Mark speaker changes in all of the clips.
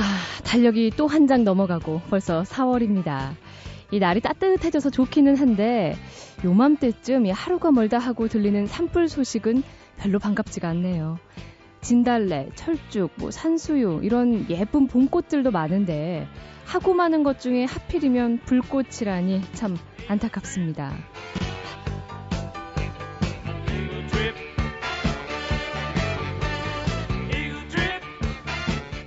Speaker 1: 아, 달력이 또 한 장 넘어가고 벌써 4월입니다. 이 날이 따뜻해져서 좋기는 한데 요맘때쯤 이 하루가 멀다 하고 들리는 산불 소식은 별로 반갑지가 않네요. 진달래, 철쭉, 뭐 산수유 이런 예쁜 봄꽃들도 많은데 하고 많은 것 중에 하필이면 불꽃이라니 참 안타깝습니다.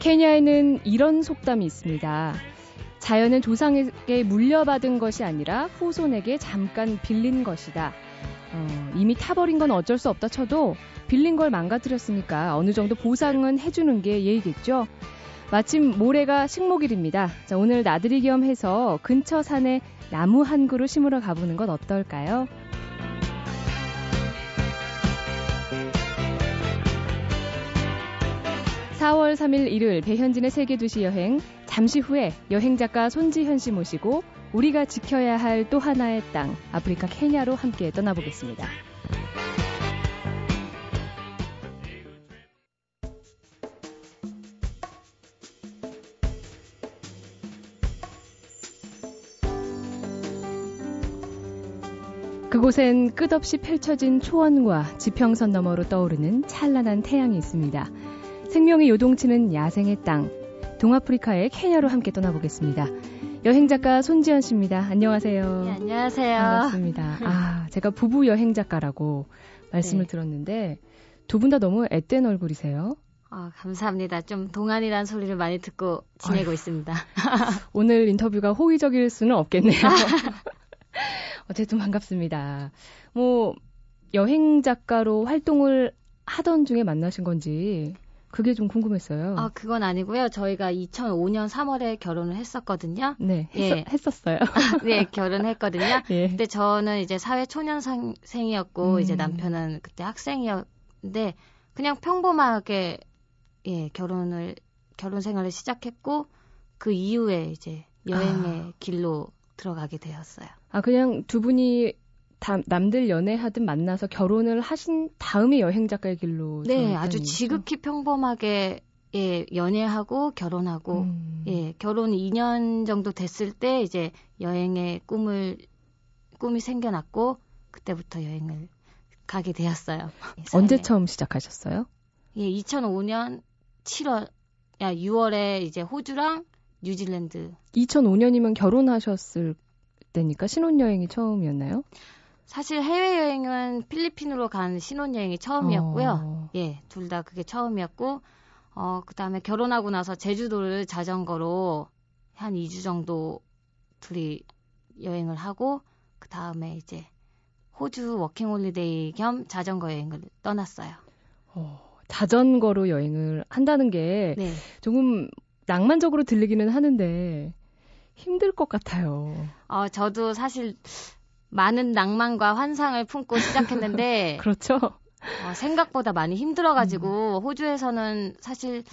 Speaker 1: 케냐에는 이런 속담이 있습니다. 자연은 조상에게 물려받은 것이 아니라 후손에게 잠깐 빌린 것이다. 어, 이미 타버린 건 어쩔 수 없다 쳐도 빌린 걸 망가뜨렸으니까 어느 정도 보상은 해주는 게 예의겠죠. 마침 모레가 식목일입니다. 자, 오늘 나들이 겸 해서 근처 산에 나무 한 그루 심으러 가보는 건 어떨까요? 4월 3일 일요일 배현진의 세계 도시 여행 잠시 후에 여행 작가 손지현 씨 모시고 우리가 지켜야 할 또 하나의 땅 아프리카 케냐로 함께 떠나보겠습니다. 그곳엔 끝없이 펼쳐진 초원과 지평선 너머로 떠오르는 찬란한 태양이 있습니다. 생명이 요동치는 야생의 땅, 동아프리카의 케냐로 함께 떠나보겠습니다. 여행 작가 손지연 씨입니다. 안녕하세요.
Speaker 2: 네, 안녕하세요.
Speaker 1: 반갑습니다. 아, 제가 부부 여행 작가라고 말씀을 네. 들었는데 두 분 다 너무 앳된 얼굴이세요.
Speaker 2: 아, 감사합니다. 좀 동안이란 소리를 많이 듣고 지내고 아유. 있습니다.
Speaker 1: 오늘 인터뷰가 호의적일 수는 없겠네요. 어쨌든 반갑습니다. 뭐 여행 작가로 활동을 하던 중에 만나신 건지 그게 좀 궁금했어요.
Speaker 2: 아, 그건 아니고요. 저희가 2005년 3월에 결혼을 했었거든요.
Speaker 1: 네, 예. 했었, 어요
Speaker 2: 네, 결혼했거든요. 예. 근데 저는 이제 사회 초년생이었고 음. 이제 남편은 그때 학생이었는데 그냥 평범하게 예, 결혼을 결혼 생활을 시작했고 그 이후에 이제 여행의 아. 길로 들어가게 되었어요.
Speaker 1: 아, 그냥 두 분이 다, 남들 연애하듯 만나서 결혼을 하신 다음에 여행 작가의 길로
Speaker 2: 네 아주? 지극히 평범하게 예 연애하고 결혼하고 음. 예 결혼 2년 정도 됐을 때 이제 여행의 꿈을 꿈이 생겨났고 그때부터 여행을 가게 되었어요.
Speaker 1: 예, 언제 처음 시작하셨어요?
Speaker 2: 예 2005년 7월 야 6월에 이제 호주랑 뉴질랜드
Speaker 1: 2005년이면 결혼하셨을 때니까 신혼여행이 처음이었나요?
Speaker 2: 사실 해외여행은 필리핀으로 간 신혼여행이 처음이었고요. 어. 예, 둘 다 그게 처음이었고, 어, 그 다음에 결혼하고 나서 제주도를 자전거로 한 2주 정도 둘이 여행을 하고, 그 다음에 이제 호주 워킹홀리데이 겸 자전거 여행을 떠났어요.
Speaker 1: 어, 자전거로 여행을 한다는 게 네. 조금 낭만적으로 들리기는 하는데 힘들 것 같아요.
Speaker 2: 어, 저도 사실 많은 낭만과 환상을 품고 시작했는데
Speaker 1: 그렇죠.
Speaker 2: 어, 생각보다 많이 힘들어가지고 음. 호주에서는 사실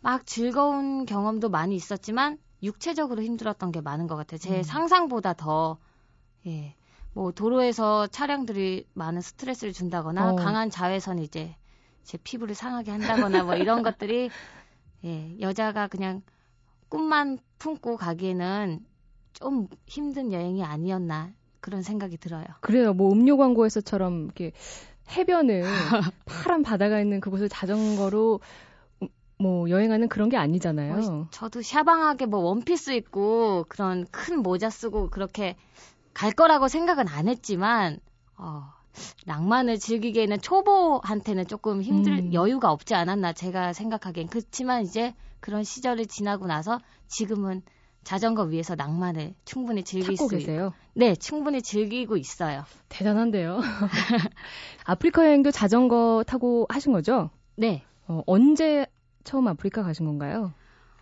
Speaker 2: 막 즐거운 경험도 많이 있었지만 육체적으로 힘들었던 게 많은 것 같아요. 제 음. 상상보다 더 예. 뭐 도로에서 차량들이 많은 스트레스를 준다거나 어. 강한 자외선이 이제 제 피부를 상하게 한다거나 뭐 이런 것들이 예, 여자가 그냥 꿈만 품고 가기에는 좀 힘든 여행이 아니었나 그런 생각이 들어요.
Speaker 1: 그래요. 뭐 음료 광고에서처럼 이렇게 해변을 파란 바다가 있는 그곳을 자전거로 뭐 여행하는 그런 게 아니잖아요. 어,
Speaker 2: 저도 샤방하게 뭐 원피스 입고 그런 큰 모자 쓰고 그렇게 갈 거라고 생각은 안 했지만 어, 낭만을 즐기기에는 초보한테는 조금 힘들 음. 여유가 없지 않았나 제가 생각하기엔 그렇지만 이제 그런 시절을 지나고 나서 지금은 자전거 위에서 낭만을 충분히 즐길 수
Speaker 1: 계세요?
Speaker 2: 네, 충분히 즐기고 있어요.
Speaker 1: 대단한데요. 아프리카 여행도 자전거 타고 하신 거죠?
Speaker 2: 네.
Speaker 1: 어, 언제 처음 아프리카 가신 건가요?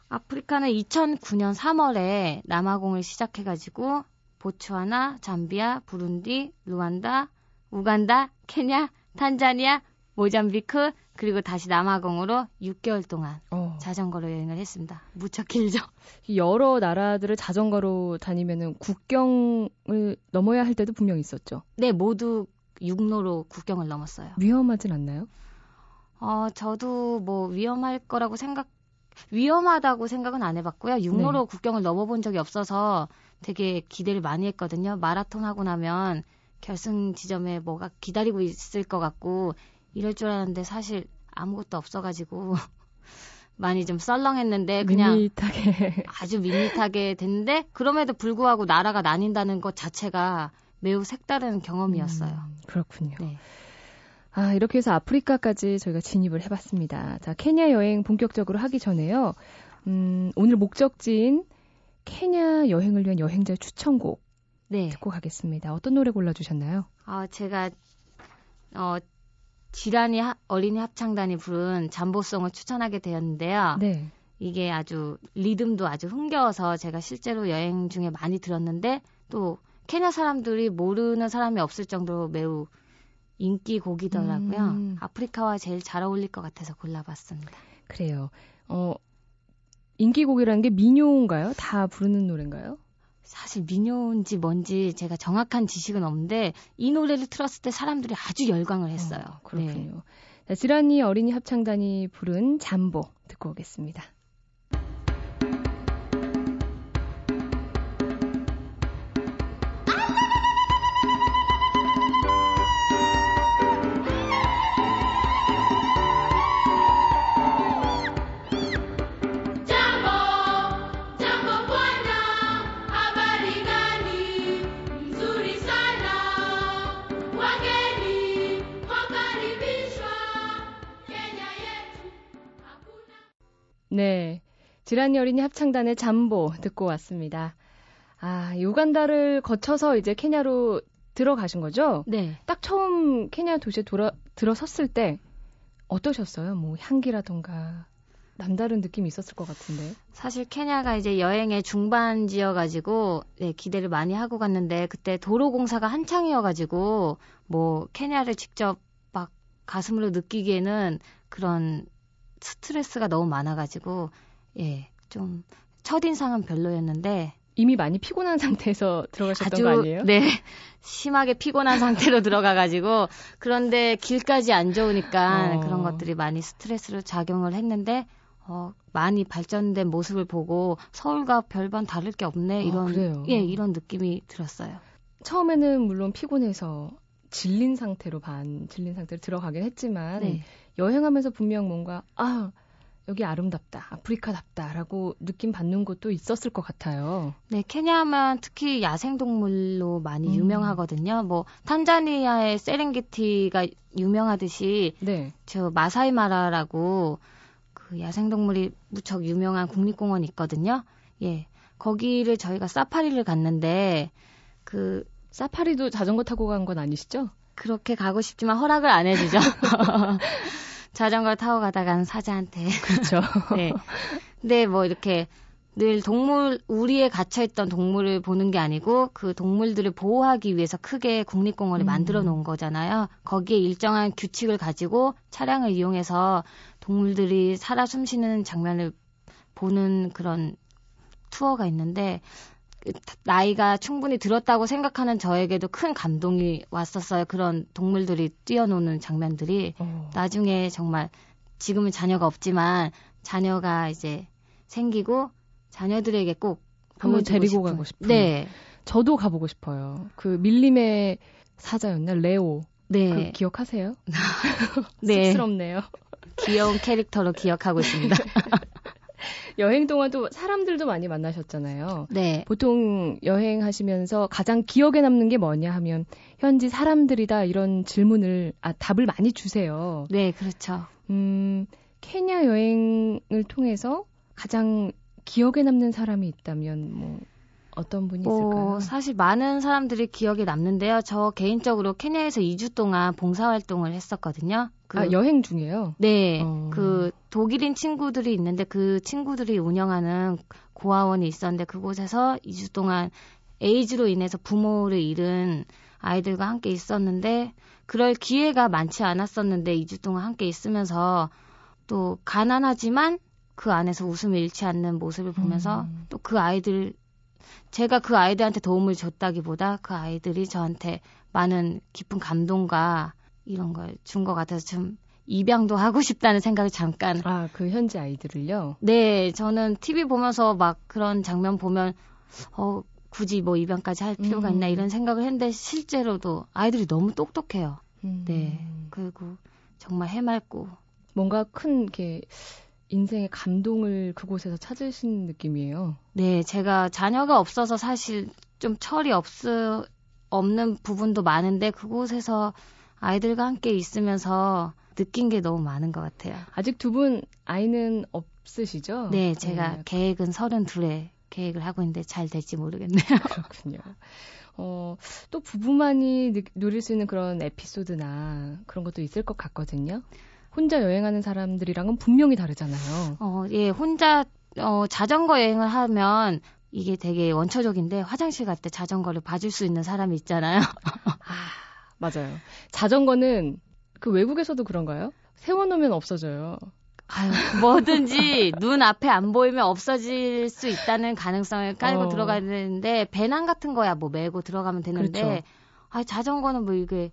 Speaker 2: 아프리카는 2009년 3월에 남아공을 시작해가지고 보츠와나, 잠비아, 부룬디, 루안다, 우간다, 케냐, 탄자니아, 모잠비크, 그리고 다시 남아공으로 6개월 동안 어. 자전거로 여행을 했습니다. 무척 길죠.
Speaker 1: 여러 나라들을 자전거로 다니면은 국경을 넘어야 할 때도 분명 있었죠.
Speaker 2: 네, 모두 육로로 국경을 넘었어요.
Speaker 1: 위험하진 않나요?
Speaker 2: 어, 저도 뭐 위험할 거라고 생각 위험하다고 생각은 안 해봤고요. 육로로
Speaker 1: 네.
Speaker 2: 국경을 넘어본 적이 없어서 되게 기대를 많이 했거든요. 마라톤 하고 나면 결승 지점에 뭐가 기다리고 있을 것 같고 이럴 줄 알았는데 사실 아무것도 없어가지고 많이 좀 썰렁했는데 그냥
Speaker 1: 밋밋하게.
Speaker 2: 아주 밋밋하게 됐는데 그럼에도 불구하고 나라가 나뉜다는 것 자체가 매우 색다른 경험이었어요.
Speaker 1: 음, 그렇군요.
Speaker 2: 네.
Speaker 1: 아, 이렇게 해서 아프리카까지 저희가 진입을 해봤습니다. 자, 케냐 여행 본격적으로 하기 전에요. 음, 오늘 목적지인 케냐 여행을 위한 여행자 추천곡
Speaker 2: 네.
Speaker 1: 듣고 가겠습니다. 어떤 노래 골라주셨나요?
Speaker 2: 아, 제가 어 지란이 하- 어린이 합창단이 부른 잠보송을 추천하게 되었는데요.
Speaker 1: 네.
Speaker 2: 이게 아주 리듬도 아주 흥겨워서 제가 실제로 여행 중에 많이 들었는데 또 케냐 사람들이 모르는 사람이 없을 정도로 매우 인기 곡이더라고요.
Speaker 1: 음.
Speaker 2: 아프리카와 제일 잘 어울릴 것 같아서 골라봤습니다.
Speaker 1: 그래요. 어, 인기곡이라는 게 민요인가요? 다 부르는 노래인가요?
Speaker 2: 사실 민요인지 뭔지 제가 정확한 지식은 없는데 이 노래를 틀었을 때 사람들이 아주 열광을 했어요.
Speaker 1: 어, 그렇군요.
Speaker 2: 네.
Speaker 1: 자, 지란이 어린이 합창단이 부른 잠보 듣고 오겠습니다. 네. 지란이 어린이 합창단의 잠보 듣고 왔습니다. 아, 유간다를 거쳐서 이제 케냐로 들어가신 거죠?
Speaker 2: 네.
Speaker 1: 딱 처음 케냐 도시에 돌아, 들어섰을 때 어떠셨어요? 뭐 향기라던가 남다른 느낌이 있었을 것 같은데.
Speaker 2: 사실 케냐가 이제 여행의 중반지여가지고 네, 기대를 많이 하고 갔는데 그때 도로 공사가 한창이어가지고 뭐 케냐를 직접 막 가슴으로 느끼기에는 그런 스트레스가 너무 많아가지고 예 좀 첫인상은 별로였는데
Speaker 1: 이미 많이 피곤한 상태에서 들어가셨던
Speaker 2: 아주
Speaker 1: 거 아니에요?
Speaker 2: 네 심하게 피곤한 상태로 들어가가지고 그런데 길까지 안 좋으니까
Speaker 1: 어.
Speaker 2: 그런 것들이 많이 스트레스로 작용을 했는데 어, 많이 발전된 모습을 보고 서울과 별반 다를 게 없네
Speaker 1: 아,
Speaker 2: 이런
Speaker 1: 그래요?
Speaker 2: 예 이런 느낌이 들었어요.
Speaker 1: 처음에는 물론 피곤해서 질린 상태로 반 질린 상태로 들어가긴 했지만
Speaker 2: 네.
Speaker 1: 여행하면서 분명 뭔가 아 여기 아름답다 아프리카답다라고 느낌 받는 곳도 있었을 것 같아요.
Speaker 2: 네, 케냐하면 특히 야생동물로 많이
Speaker 1: 음.
Speaker 2: 유명하거든요. 뭐 탄자니아의 세렝게티가 유명하듯이
Speaker 1: 네.
Speaker 2: 저 마사이마라라고 그 야생동물이 무척 유명한 국립공원이 있거든요. 예. 거기를 저희가 사파리를 갔는데 그
Speaker 1: 사파리도 자전거 타고 간 건 아니시죠?
Speaker 2: 그렇게 가고 싶지만 허락을 안 해주죠. 자전거 타고 가다간 사자한테.
Speaker 1: 그렇죠.
Speaker 2: 네. 근데 뭐 이렇게 늘 동물 우리에 갇혀 있던 동물을 보는 게 아니고 그 동물들을 보호하기 위해서 크게 국립공원을
Speaker 1: 음.
Speaker 2: 만들어 놓은 거잖아요. 거기에 일정한 규칙을 가지고 차량을 이용해서 동물들이 살아 숨쉬는 장면을 보는 그런 투어가 있는데 그 나이가 충분히 들었다고 생각하는 저에게도 큰 감동이 왔었어요. 그런 동물들이 뛰어노는 장면들이
Speaker 1: 어,
Speaker 2: 나중에 정말 지금은 자녀가 없지만 자녀가 이제 생기고 자녀들에게 꼭
Speaker 1: 한번 데리고
Speaker 2: 싶은.
Speaker 1: 가고 싶은.
Speaker 2: 네,
Speaker 1: 저도 가보고 싶어요. 그 밀림의 사자였나 레오.
Speaker 2: 네,
Speaker 1: 그 기억하세요?
Speaker 2: 네.
Speaker 1: 쑥스럽네요.
Speaker 2: 귀여운 캐릭터로 기억하고 있습니다.
Speaker 1: 여행 동안도 사람들도 많이 만나셨잖아요.
Speaker 2: 네,
Speaker 1: 보통 여행하시면서 가장 기억에 남는 게 뭐냐 하면 현지 사람들이다 이런 질문을 아 답을 많이 주세요.
Speaker 2: 네, 그렇죠.
Speaker 1: 음, 케냐 여행을 통해서 가장 기억에 남는 사람이 있다면 뭐 어떤 분이 있을까요?
Speaker 2: 뭐 사실 많은 사람들이 기억에 남는데요. 저 개인적으로 케냐에서 2주 동안 봉사활동을 했었거든요. 그
Speaker 1: 아, 여행 중에요.
Speaker 2: 네,
Speaker 1: 어.
Speaker 2: 그 독일인 친구들이 있는데 그 친구들이 운영하는 고아원이 있었는데 그곳에서 2주 동안 에이즈로 인해서 부모를 잃은 아이들과 함께 있었는데 그럴 기회가 많지 않았었는데 2주 동안 함께 있으면서 또 가난하지만 그 안에서 웃음을 잃지 않는 모습을 보면서
Speaker 1: 음.
Speaker 2: 또그 아이들 제가 그 아이들한테 도움을 줬다기보다 그 아이들이 저한테 많은 깊은 감동과 이런 걸 준 것 같아서 좀 입양도 하고 싶다는 생각이 잠깐.
Speaker 1: 아, 그 현지 아이들을요?
Speaker 2: 네, 저는 TV 보면서 막 그런 장면 보면 어 굳이 뭐 입양까지 할 필요가
Speaker 1: 음.
Speaker 2: 있나 이런 생각을 했는데 실제로도 아이들이 너무 똑똑해요.
Speaker 1: 음.
Speaker 2: 네. 그리고 정말 해맑고
Speaker 1: 뭔가 큰 이렇게 인생의 감동을 그곳에서 찾으신 느낌이에요.
Speaker 2: 네, 제가 자녀가 없어서 사실 좀 철이 없 없는 부분도 많은데 그곳에서 아이들과 함께 있으면서 느낀 게 너무 많은 것 같아요.
Speaker 1: 아직 두 분 아이는 없으시죠?
Speaker 2: 네, 제가
Speaker 1: 네,
Speaker 2: 계획은 32에 계획을 하고 있는데 잘 될지 모르겠네요.
Speaker 1: 그렇군요. 어, 또 부부만이 느, 누릴 수 있는 그런 에피소드나 그런 것도 있을 것 같거든요. 혼자 여행하는 사람들이랑은 분명히 다르잖아요.
Speaker 2: 어, 예, 혼자 어, 자전거 여행을 하면 이게 되게 원초적인데 화장실 갈 때 자전거를 봐줄 수 있는 사람이 있잖아요.
Speaker 1: 맞아요. 자전거는 그 외국에서도 그런가요? 세워놓으면 없어져요.
Speaker 2: 아유, 뭐든지 눈 앞에 안 보이면 없어질 수 있다는 가능성을 깔고
Speaker 1: 어.
Speaker 2: 들어가야 되는데 배낭 같은 거야 뭐 메고 들어가면 되는데
Speaker 1: 그렇죠.
Speaker 2: 아 자전거는 뭐 이게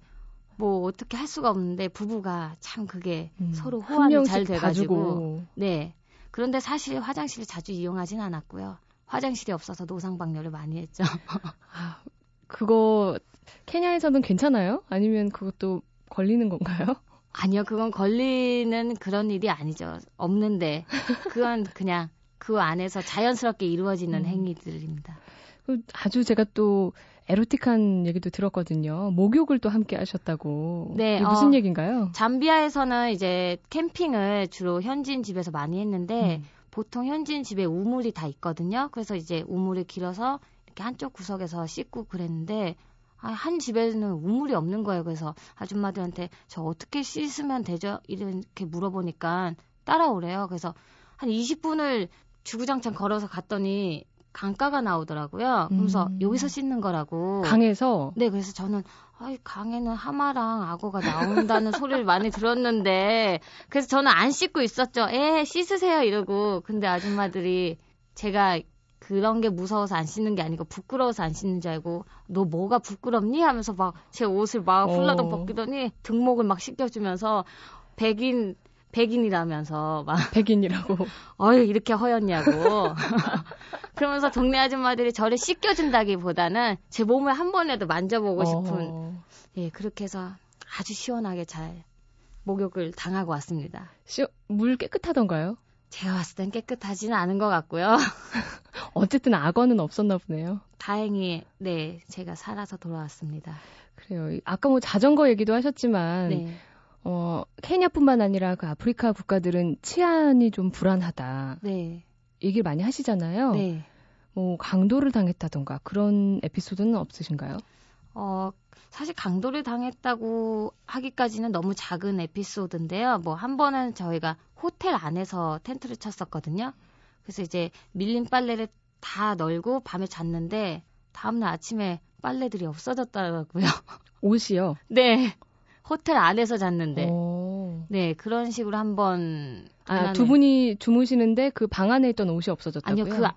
Speaker 2: 뭐 어떻게 할 수가 없는데 부부가 참 그게
Speaker 1: 음,
Speaker 2: 서로
Speaker 1: 한
Speaker 2: 호환이 잘 돼가지고
Speaker 1: 봐주고.
Speaker 2: 네 그런데 사실 화장실을 자주 이용하진 않았고요 화장실이 없어서 노상방뇨를 많이 했죠
Speaker 1: 아, 그거 케냐에서는 괜찮아요? 아니면 그것도 걸리는 건가요?
Speaker 2: 아니요 그건 걸리는 그런 일이 아니죠 없는데 그건 그냥 그 안에서 자연스럽게 이루어지는
Speaker 1: 음.
Speaker 2: 행위들입니다.
Speaker 1: 그 아주 제가 또 에로틱한 얘기도 들었거든요. 목욕을 또 함께 하셨다고.
Speaker 2: 네,
Speaker 1: 이게 무슨
Speaker 2: 어,
Speaker 1: 얘기인가요?
Speaker 2: 잠비아에서는 이제 캠핑을 주로 현지인 집에서 많이 했는데
Speaker 1: 음.
Speaker 2: 보통 현지인 집에 우물이 다 있거든요. 그래서 이제 우물을 길어서 이렇게 한쪽 구석에서 씻고 그랬는데 아, 한 집에는 우물이 없는 거예요. 그래서 아줌마들한테 저 어떻게 씻으면 되죠? 이렇게 물어보니까 따라오래요. 그래서 한 20분을 주구장창 걸어서 갔더니 강가가 나오더라고요. 그래서
Speaker 1: 음.
Speaker 2: 여기서 씻는 거라고.
Speaker 1: 강에서
Speaker 2: 네, 그래서 저는 아이 강에는 하마랑 악어가 나온다는 소리를 많이 들었는데 그래서 저는 안 씻고 있었죠. 에 씻으세요 이러고 근데 아줌마들이 제가 그런 게 무서워서 안 씻는 게 아니고 부끄러워서 안 씻는 줄 알고 너 뭐가 부끄럽니 하면서 막 제 옷을 막 훌라덩
Speaker 1: 어.
Speaker 2: 벗기더니 등목을 막 씻겨주면서 백인 백인이라면서 막
Speaker 1: 백인이라고.
Speaker 2: 어휴 이렇게 허였냐고 그러면서 동네 아줌마들이 저를 씻겨준다기보다는 제 몸을 한 번이라도 만져보고 싶은
Speaker 1: 어,
Speaker 2: 예 그렇게 해서 아주 시원하게 잘 목욕을 당하고 왔습니다.
Speaker 1: 시- 물 깨끗하던가요?
Speaker 2: 제가 봤을 땐 깨끗하지는 않은 것 같고요.
Speaker 1: 어쨌든 악어는 없었나 보네요.
Speaker 2: 다행히 네 제가 살아서 돌아왔습니다.
Speaker 1: 그래요. 이- 아까 뭐 자전거 얘기도 하셨지만
Speaker 2: 네.
Speaker 1: 어, 케냐뿐만 아니라 그 아프리카 국가들은 치안이 좀 불안하다.
Speaker 2: 네.
Speaker 1: 얘기를 많이 하시잖아요.
Speaker 2: 네.
Speaker 1: 뭐 강도를 당했다던가 그런 에피소드는 없으신가요?
Speaker 2: 어, 사실 강도를 당했다고 하기까지는 너무 작은 에피소드인데요. 뭐 한 번은 저희가 호텔 안에서 텐트를 쳤었거든요. 그래서 이제 밀린 빨래를 다 널고 밤에 잤는데 다음날 아침에 빨래들이 없어졌더라고요.
Speaker 1: 옷이요.
Speaker 2: 네. 호텔 안에서 잤는데.
Speaker 1: 어.
Speaker 2: 네, 그런 식으로 한번
Speaker 1: 아, 두 분이 주무시는데 그 방 안에 있던 옷이 없어졌다고요?
Speaker 2: 아니요, 그 아-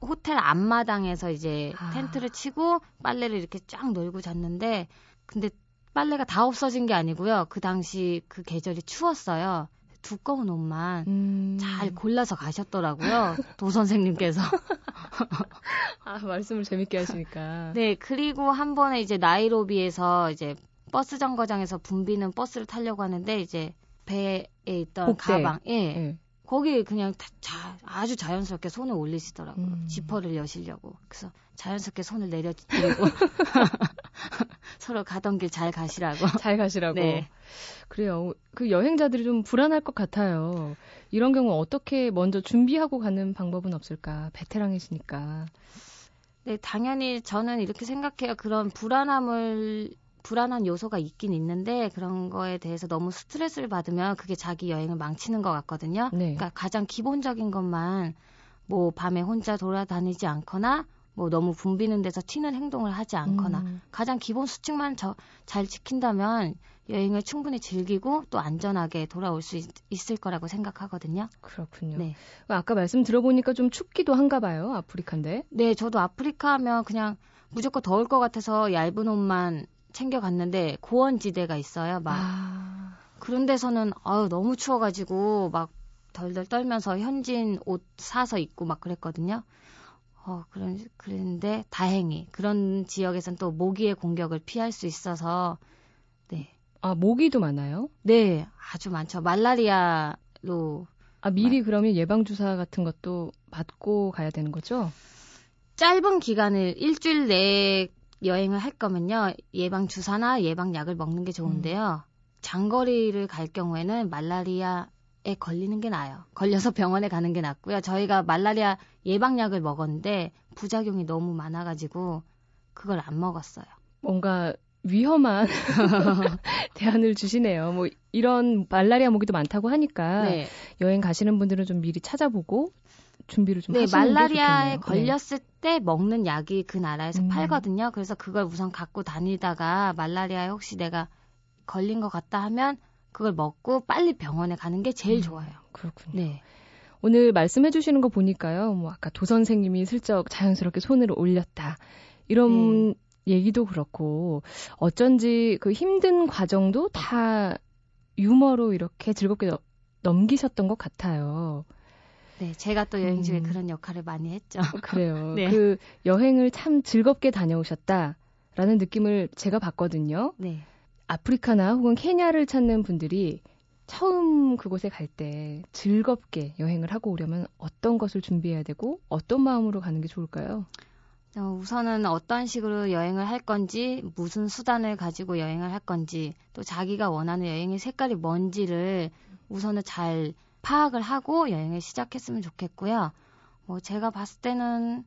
Speaker 2: 호텔 앞마당에서 이제
Speaker 1: 아.
Speaker 2: 텐트를 치고 빨래를 이렇게 쫙 널고 잤는데, 근데 빨래가 다 없어진 게 아니고요. 그 당시 그 계절이 추웠어요. 두꺼운 옷만
Speaker 1: 음.
Speaker 2: 잘 골라서 가셨더라고요. 도 선생님께서.
Speaker 1: 아, 말씀을 재밌게 하시니까.
Speaker 2: 네, 그리고 한 번에 이제 나이로비에서 이제 버스 정거장에서 붐비는 버스를 타려고 하는데 이제 배에 있던
Speaker 1: 복대.
Speaker 2: 가방, 예,
Speaker 1: 예.
Speaker 2: 거기 그냥 다- 자, 아주 자연스럽게 손을 올리시더라고요.
Speaker 1: 음.
Speaker 2: 지퍼를 여시려고. 그래서 자연스럽게 손을 내려드리고 서로 가던 길 잘 가시라고.
Speaker 1: 잘 가시라고.
Speaker 2: 네.
Speaker 1: 그래요. 그 여행자들이 좀 불안할 것 같아요. 이런 경우 어떻게 먼저 준비하고 가는 방법은 없을까? 베테랑이시니까.
Speaker 2: 네, 당연히 저는 이렇게 생각해요. 그런 불안함을 불안한 요소가 있긴 있는데 그런 거에 대해서 너무 스트레스를 받으면 그게 자기 여행을 망치는 것 같거든요.
Speaker 1: 네.
Speaker 2: 그러니까 가장 기본적인 것만 뭐 밤에 혼자 돌아다니지 않거나 뭐 너무 붐비는 데서 튀는 행동을 하지 않거나
Speaker 1: 음,
Speaker 2: 가장 기본 수칙만 저, 잘 지킨다면 여행을 충분히 즐기고 또 안전하게 돌아올 수 있, 있을 거라고 생각하거든요.
Speaker 1: 그렇군요.
Speaker 2: 네.
Speaker 1: 아까 말씀 들어보니까 좀 춥기도 한가 봐요. 아프리카인데.
Speaker 2: 네, 저도 아프리카 하면 그냥 무조건 더울 것 같아서 얇은 옷만 챙겨갔는데 고원지대가 있어요. 막
Speaker 1: 아,
Speaker 2: 그런 데서는 아유 너무 추워가지고 막 덜덜 떨면서 현지인 옷 사서 입고 막 그랬거든요. 어 그런 그랬는데 다행히 그런 지역에선 또 모기의 공격을 피할 수 있어서 네.
Speaker 1: 아, 모기도 많아요?
Speaker 2: 네, 아주 많죠. 말라리아로
Speaker 1: 아, 미리 그러면 예방 주사 같은 것도 맞고 가야 되는 거죠?
Speaker 2: 짧은 기간을 일주일 내에 여행을 할 거면요. 예방 주사나 예방 약을 먹는 게 좋은데요. 장거리를 갈 경우에는 말라리아에 걸리는 게 나아요. 걸려서 병원에 가는 게 낫고요. 저희가 말라리아 예방약을 먹었는데 부작용이 너무 많아 가지고 그걸 안 먹었어요.
Speaker 1: 뭔가 위험한 대안을 주시네요. 뭐 이런 말라리아 모기도 많다고 하니까
Speaker 2: 네,
Speaker 1: 여행 가시는 분들은 좀 미리 찾아보고 준비를 좀
Speaker 2: 네
Speaker 1: 하시는
Speaker 2: 말라리아에
Speaker 1: 게 좋겠네요.
Speaker 2: 걸렸을 때 먹는 약이 그 나라에서
Speaker 1: 음.
Speaker 2: 팔거든요. 그래서 그걸 우선 갖고 다니다가 말라리아에 혹시 내가 걸린 것 같다 하면 그걸 먹고 빨리 병원에 가는 게 제일
Speaker 1: 음.
Speaker 2: 좋아요.
Speaker 1: 그렇군요.
Speaker 2: 네.
Speaker 1: 오늘 말씀해 주시는 거 보니까요. 뭐 아까 도 선생님이 슬쩍 자연스럽게 손을 올렸다. 이런
Speaker 2: 네.
Speaker 1: 얘기도 그렇고 어쩐지 그 힘든 과정도 다 유머로 이렇게 즐겁게 넘- 넘기셨던 것 같아요.
Speaker 2: 네, 제가 또 여행 중에
Speaker 1: 음.
Speaker 2: 그런 역할을 많이 했죠.
Speaker 1: 그래요.
Speaker 2: 네.
Speaker 1: 그 여행을 참 즐겁게 다녀오셨다라는 느낌을 제가 받거든요.
Speaker 2: 네.
Speaker 1: 아프리카나 혹은 케냐를 찾는 분들이 처음 그곳에 갈 때 즐겁게 여행을 하고 오려면 어떤 것을 준비해야 되고 어떤 마음으로 가는 게 좋을까요?
Speaker 2: 어, 우선은 어떤 식으로 여행을 할 건지, 무슨 수단을 가지고 여행을 할 건지, 또 자기가 원하는 여행의 색깔이 뭔지를 우선은 잘 파악을 하고 여행을 시작했으면 좋겠고요. 뭐 제가 봤을 때는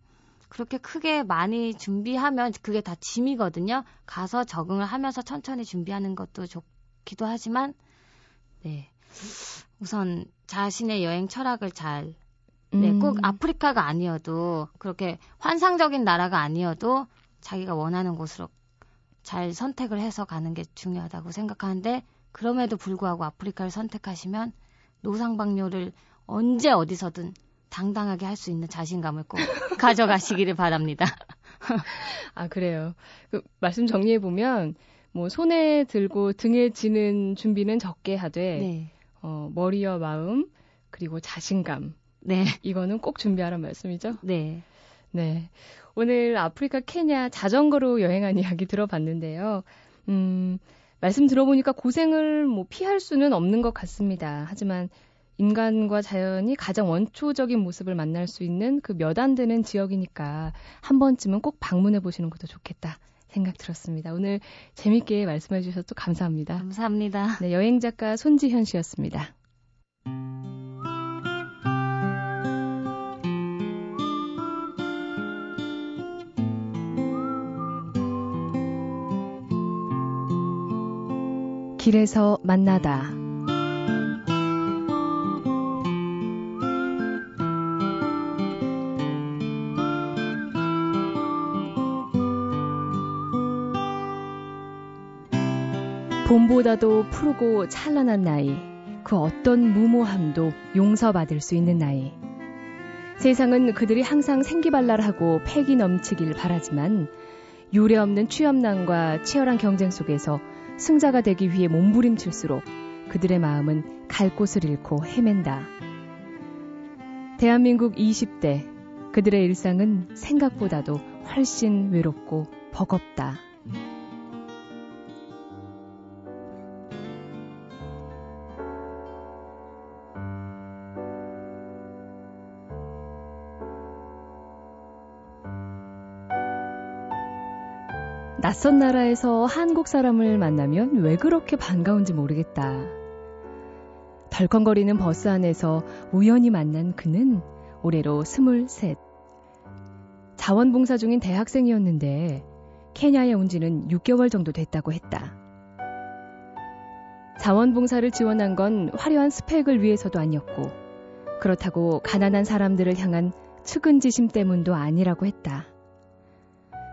Speaker 2: 그렇게 크게 많이 준비하면 그게 다 짐이거든요. 가서 적응을 하면서 천천히 준비하는 것도 좋기도 하지만, 네. 우선 자신의 여행 철학을 잘 네,
Speaker 1: 음,
Speaker 2: 꼭 아프리카가 아니어도 그렇게 환상적인 나라가 아니어도 자기가 원하는 곳으로 잘 선택을 해서 가는 게 중요하다고 생각하는데 그럼에도 불구하고 아프리카를 선택하시면 노상방뇨를 언제 어디서든 당당하게 할 수 있는 자신감을 꼭 가져가시기를 바랍니다.
Speaker 1: 아 그래요. 그 말씀 정리해 보면 뭐 손에 들고 등에 지는 준비는 적게 하되
Speaker 2: 네.
Speaker 1: 어, 머리와 마음 그리고 자신감
Speaker 2: 네.
Speaker 1: 이거는 꼭 준비하란 말씀이죠.
Speaker 2: 네.
Speaker 1: 네. 오늘 아프리카 케냐 자전거로 여행한 이야기 들어봤는데요. 음, 말씀 들어보니까 고생을 뭐 피할 수는 없는 것 같습니다. 하지만 인간과 자연이 가장 원초적인 모습을 만날 수 있는 그 몇 안 되는 지역이니까 한 번쯤은 꼭 방문해 보시는 것도 좋겠다 생각 들었습니다. 오늘 재밌게 말씀해 주셔서 감사합니다.
Speaker 2: 감사합니다.
Speaker 1: 네, 여행 작가 손지현 씨였습니다. 길에서 만나다. 봄보다도 푸르고 찬란한 나이, 그 어떤 무모함도 용서받을 수 있는 나이. 세상은 그들이 항상 생기발랄하고 패기 넘치길 바라지만 유례 없는 취업난과 치열한 경쟁 속에서 승자가 되기 위해 몸부림칠수록 그들의 마음은 갈 곳을 잃고 헤맨다. 대한민국 20대 그들의 일상은 생각보다도 훨씬 외롭고 버겁다. 낯선 나라에서 한국 사람을 만나면 왜 그렇게 반가운지 모르겠다. 덜컹거리는 버스 안에서 우연히 만난 그는 올해로 스물셋. 자원봉사 중인 대학생이었는데 케냐에 온 지는 6개월 정도 됐다고 했다. 자원봉사를 지원한 건 화려한 스펙을 위해서도 아니었고 그렇다고 가난한 사람들을 향한 측은지심 때문도 아니라고 했다.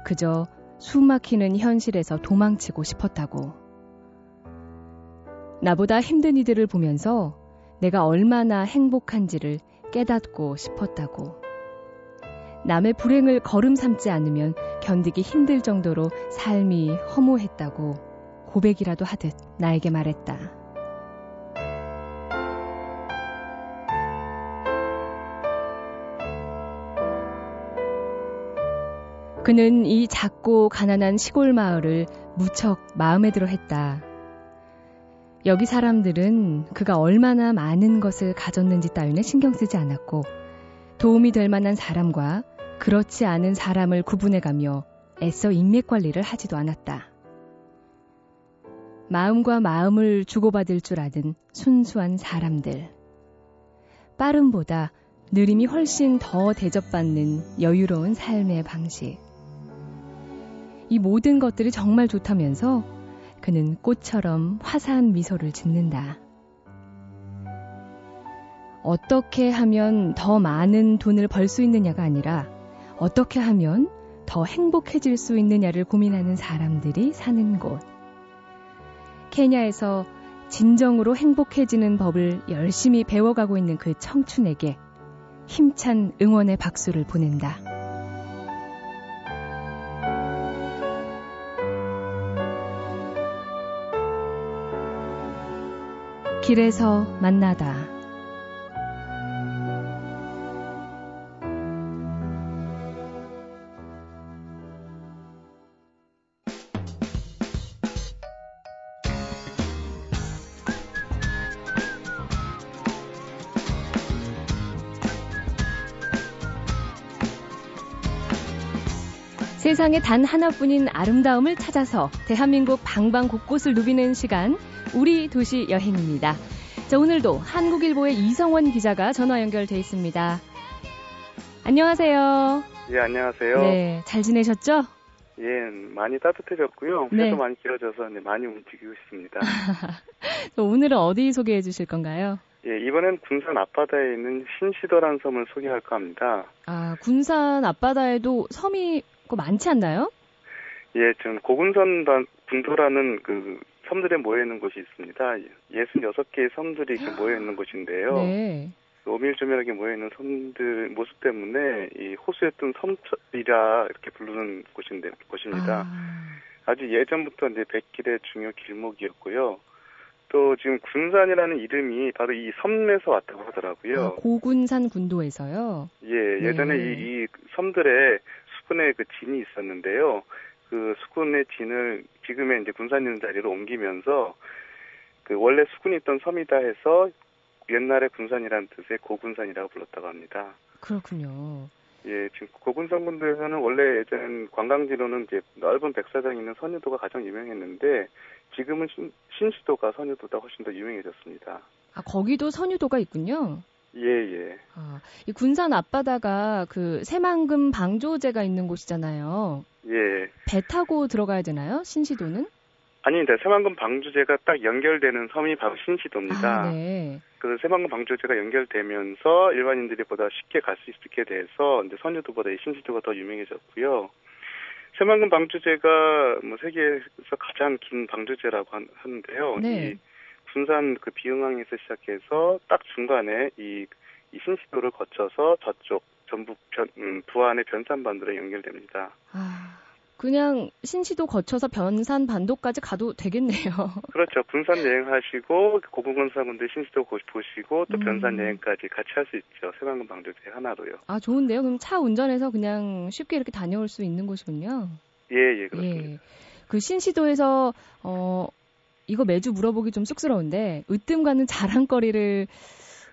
Speaker 1: 그저 숨막히는 현실에서 도망치고 싶었다고. 나보다 힘든 이들을 보면서 내가 얼마나 행복한지를 깨닫고 싶었다고. 남의 불행을 걸음 삼지 않으면 견디기 힘들 정도로 삶이 허무했다고 고백이라도 하듯 나에게 말했다. 그는 이 작고 가난한 시골 마을을 무척 마음에 들어 했다. 여기 사람들은 그가 얼마나 많은 것을 가졌는지 따위는 신경 쓰지 않았고 도움이 될 만한 사람과 그렇지 않은 사람을 구분해가며 애써 인맥 관리를 하지도 않았다. 마음과 마음을 주고받을 줄 아는 순수한 사람들. 빠름보다 느림이 훨씬 더 대접받는 여유로운 삶의 방식. 이 모든 것들이 정말 좋다면서 그는 꽃처럼 화사한 미소를 짓는다. 어떻게 하면 더 많은 돈을 벌 수 있느냐가 아니라 어떻게 하면 더 행복해질 수 있느냐를 고민하는 사람들이 사는 곳. 케냐에서 진정으로 행복해지는 법을 열심히 배워가고 있는 그 청춘에게 힘찬 응원의 박수를 보낸다. 길에서 만나다. 세상에 단 하나뿐인 아름다움을 찾아서 대한민국 방방 곳곳을 누비는 시간 우리 도시 여행입니다. 자, 오늘도 한국일보의 이성원 기자가 전화 연결돼 있습니다. 안녕하세요.
Speaker 3: 예, 안녕하세요.
Speaker 1: 네, 잘 지내셨죠?
Speaker 3: 예, 많이 따뜻해졌고요.
Speaker 1: 네.
Speaker 3: 해도 많이 길어져서 많이 움직이고 있습니다.
Speaker 1: 오늘은 어디 소개해 주실 건가요?
Speaker 3: 예, 이번엔 군산 앞바다에 있는 신시도라는 섬을 소개할까 합니다.
Speaker 1: 아, 군산 앞바다에도 섬이 그 많지 않나요?
Speaker 3: 예, 지금 고군선 단- 분도라는 그 섬들에 모여 있는 곳이 있습니다. 66개의 섬들이 모여 있는 곳인데요.
Speaker 1: 네.
Speaker 3: 오밀조밀하게 모여 있는 섬들 모습 때문에 이 호수에 뜬 섬이라 이렇게 부르는 곳인데 곳입니다.
Speaker 1: 아,
Speaker 3: 아주 예전부터 이제 백길의 중요 길목이었고요. 또 지금 군산이라는 이름이 바로 이 섬에서 왔다고 하더라고요.
Speaker 1: 아, 고군산 군도에서요.
Speaker 3: 예, 예전에
Speaker 1: 네.
Speaker 3: 이, 이 섬들에 수군의 그 진이 있었는데요. 그 수군의 진을 지금의 이제 군산 있는 자리로 옮기면서 그 원래 수군이 있던 섬이다 해서 옛날에 군산이라는 뜻의 고군산이라고 불렀다고 합니다.
Speaker 1: 그렇군요.
Speaker 3: 예, 지금 고군산 군도에서는 원래 예전 관광지로는 이제 넓은 백사장이 있는 선유도가 가장 유명했는데 지금은 신, 신시도가 선유도다 훨씬 더 유명해졌습니다.
Speaker 1: 아, 거기도 선유도가 있군요.
Speaker 3: 예, 예.
Speaker 1: 아, 이 군산 앞바다가 그 새만금 방조제가 있는 곳이잖아요.
Speaker 3: 예.
Speaker 1: 배 타고 들어가야 되나요? 신시도는?
Speaker 3: 아닙니다. 새만금 방주제가 딱 연결되는 섬이 바로 신시도입니다.
Speaker 1: 아, 네.
Speaker 3: 그 새만금 방주제가 연결되면서 일반인들이 보다 쉽게 갈 수 있게 돼서 이제 선유도보다 이 신시도가 더 유명해졌고요. 새만금 방주제가 뭐 세계에서 가장 긴 방주제라고 한- 하는데요.
Speaker 1: 네.
Speaker 3: 이 군산 그 비흥항에서 시작해서 딱 중간에 이, 이 신시도를 거쳐서 저쪽 전북 변, 음, 부안의 변산반도로 연결됩니다.
Speaker 1: 아, 그냥 신시도 거쳐서 변산 반도까지 가도 되겠네요.
Speaker 3: 그렇죠. 군산 여행하시고 고군군사군들 신시도 고- 보시고 또
Speaker 1: 음.
Speaker 3: 변산 여행까지 같이 할 수 있죠. 새만금 방조제 하나로요.
Speaker 1: 아, 좋은데요? 그럼 차 운전해서 그냥 쉽게 이렇게 다녀올 수 있는 곳이군요.
Speaker 3: 예, 예, 그렇습니다.
Speaker 1: 예. 그 신시도에서, 어, 이거 매주 물어보기 좀 쑥스러운데, 으뜸 가는 자랑거리를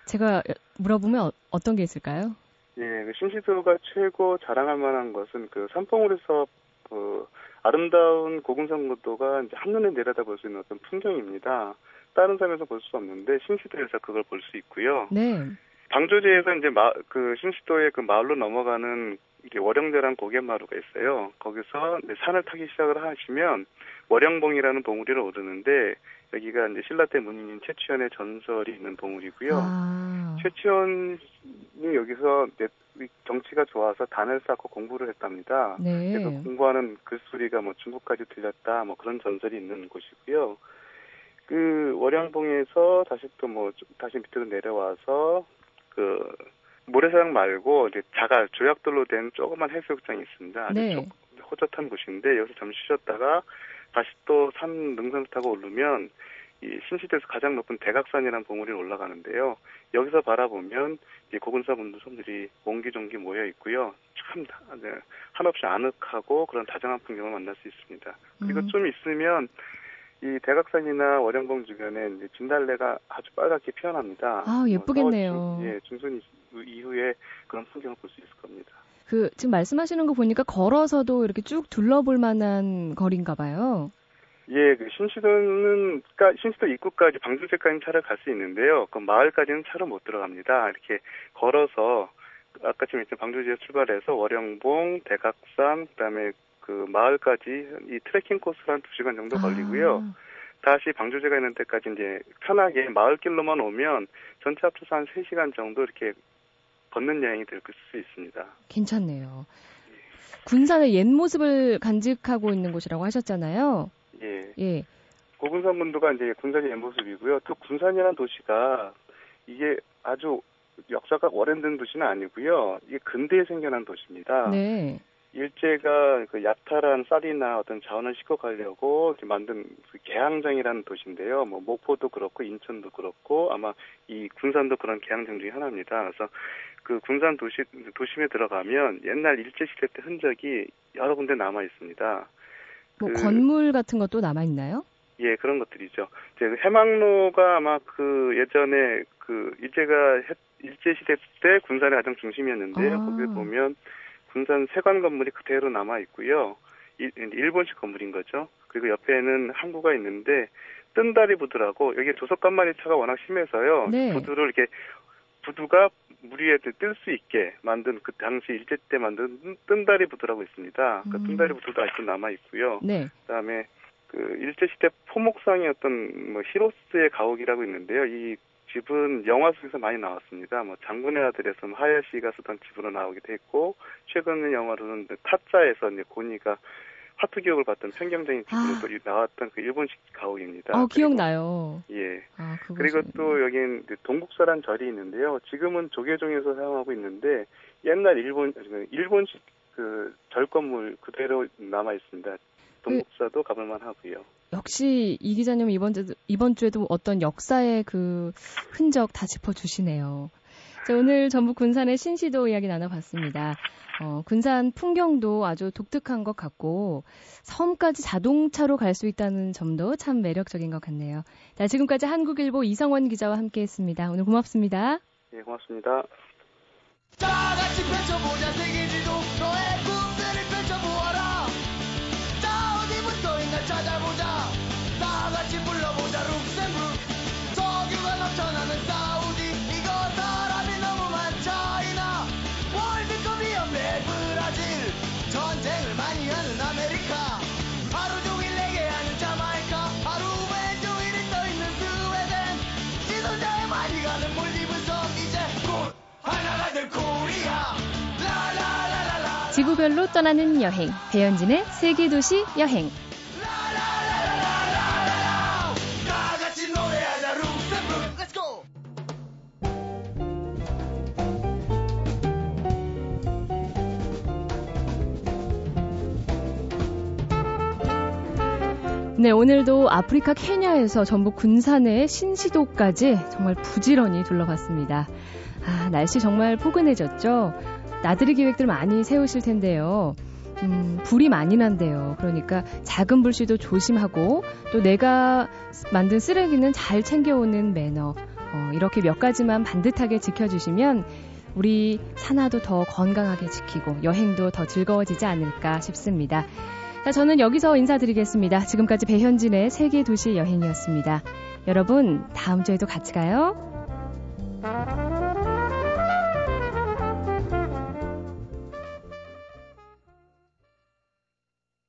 Speaker 1: 제가 물어보면 어, 떤게 있을까요?
Speaker 3: 예, 그 신시도가 최고 자랑할 만한 것은 그 산봉우리서 그 아름다운 고군산군도가 이제 한눈에 내려다 볼 수 있는 어떤 풍경입니다. 다른 섬에서 볼 수 없는데 신시도에서 그걸 볼 수 있고요.
Speaker 1: 네.
Speaker 3: 방조제에서 이제 마, 그 신시도의 그 마을로 넘어가는 이게 월영대란 고갯마루가 있어요. 거기서 이제 산을 타기 시작을 하시면 월영봉이라는 봉우리를 오르는데 여기가 이제 신라 때 문인인 최치현의 전설이 있는 봉우리고요.
Speaker 1: 아,
Speaker 3: 최치현이 여기서 이제 정치가 좋아서 단을 쌓고 공부를 했답니다. 그래서
Speaker 1: 네.
Speaker 3: 공부하는 글소리가 뭐 중국까지 들렸다 뭐 그런 전설이 있는 곳이고요. 그 월양봉에서 다시 또 뭐 다시 밑으로 내려와서 그 모래사장 말고 이제 자갈 조약돌로 된 조그만 해수욕장이 있습니다. 아주
Speaker 1: 네.
Speaker 3: 조- 호젓한 곳인데 여기서 잠시 쉬었다가 다시 또 산 능선을 타고 오르면 이 신시대에서 가장 높은 대각산이라는 봉우리 올라가는데요. 여기서 바라보면 이 고군사 분들이 옹기종기 모여 있고요. 참 다- 네, 한없이 아늑하고 그런 다정한 풍경을 만날 수 있습니다. 그리고
Speaker 1: 음.
Speaker 3: 좀 있으면 이 대각산이나 월영봉 주변에 이제 진달래가 아주 빨갛게 피어납니다.
Speaker 1: 아, 예쁘겠네요.
Speaker 3: 뭐 중- 예, 중순 이후에 그런 풍경을 볼 수 있을 겁니다.
Speaker 1: 그 지금 말씀하시는 거 보니까 걸어서도 이렇게 쭉 둘러볼 만한 거리인가 봐요.
Speaker 3: 예, 그 신시도는 까 신시도 입구까지 방주제까지 차를 갈 수 있는데요. 그 마을까지는 차로 못 들어갑니다. 이렇게 걸어서 아까 지금 방주지에 출발해서 월영봉, 대각산, 그다음에 그 마을까지 이 트레킹 코스로 한 2시간 정도 걸리고요.
Speaker 1: 아,
Speaker 3: 다시 방주제가 있는 데까지 이제 편하게 마을길로만 오면 전체 합쳐서 한 3시간 정도 이렇게 걷는 여행이 될 수 있습니다.
Speaker 1: 괜찮네요. 군산의 옛 모습을 간직하고 있는 곳이라고 하셨잖아요.
Speaker 3: 예.
Speaker 1: 예.
Speaker 3: 고군산문도가 이제 군산의 옛 모습이고요. 또 군산이라는 도시가 이게 아주 역사가 오랜된 도시는 아니고요. 이게 근대에 생겨난 도시입니다.
Speaker 1: 네.
Speaker 3: 일제가 그 야탈한 쌀이나 어떤 자원을 싣고 가려고 만든 그 개항장이라는 도시인데요. 뭐 목포도 그렇고 인천도 그렇고 아마 이 군산도 그런 개항장 중에 하나입니다. 그래서 그 군산 도시 도심에 들어가면 옛날 일제 시대 때 흔적이 여러 군데 남아 있습니다.
Speaker 1: 뭐
Speaker 3: 그-
Speaker 1: 건물 같은 것도 남아 있나요?
Speaker 3: 예, 그런 것들이죠. 이제 그 해망로가 아마 그 예전에 그 일제가 했- 일제 시대 때 군산의 가장 중심이었는데요.
Speaker 1: 아.
Speaker 3: 거기에 보면 군산 세관 건물이 그대로 남아 있고요. 이- 일본식 건물인 거죠. 그리고 옆에는 항구가 있는데 뜬다리 부두라고 여기 조석간만이 차가 워낙 심해서요.
Speaker 1: 네.
Speaker 3: 부두를 이렇게 부두가 물 위에 뜰 수 있게 만든 그 당시 일제 때 만든 뜬- 뜬다리 부두라고 있습니다. 그
Speaker 1: 음.
Speaker 3: 뜬다리 부두도 아직도 남아 있고요.
Speaker 1: 네.
Speaker 3: 그다음에 그 일제 시대 포목상의 어떤 뭐 히로스의 가옥이라고 있는데요. 이 집은 영화 속에서 많이 나왔습니다. 뭐 장군의 아들에서 뭐 하야시가 쓰던 집으로 나오기도 했고 최근 영화로는 그 타짜에서 이제 고니가 화투 교육을 받던 평경적인
Speaker 1: 아.
Speaker 3: 집으로 또 나왔던 그 일본식 가옥입니다.
Speaker 1: 어, 기억나요.
Speaker 3: 예.
Speaker 1: 아,
Speaker 3: 그리고 또 여긴 그 동국사란 절이 있는데요. 지금은 조계종에서 사용하고 있는데 옛날 일본 일본식 그 절 건물 그대로 남아 있습니다. 동국사도 가볼만 하고요.
Speaker 1: 역시 이 기자님 이번 주 이번 주에도 어떤 역사의 그 흔적 다 짚어 주시네요. 자, 오늘 전북 군산의 신시도 이야기 나눠봤습니다. 어, 군산 풍경도 아주 독특한 것 같고 섬까지 자동차로 갈 수 있다는 점도 참 매력적인 것 같네요. 자, 지금까지 한국일보 이성원 기자와 함께했습니다. 오늘 고맙습니다.
Speaker 3: 예, 고맙습니다.
Speaker 4: 다 같이 펼
Speaker 1: 지구별로 떠나는 여행, 배현진의 세계도시 여행. 네, 오늘도 아프리카 케냐에서 전북 군산의 신시도까지 정말 부지런히 둘러봤습니다. 아, 날씨 정말 포근해졌죠? 나들이 계획들 많이 세우실 텐데요. 음, 불이 많이 난대요. 그러니까 작은 불씨도 조심하고 또 내가 만든 쓰레기는 잘 챙겨오는 매너. 어, 이렇게 몇 가지만 반듯하게 지켜주시면 우리 산하도 더 건강하게 지키고 여행도 더 즐거워지지 않을까 싶습니다. 자, 저는 여기서 인사드리겠습니다. 지금까지 배현진의 세계 도시 여행이었습니다. 여러분, 다음 주에도 같이 가요.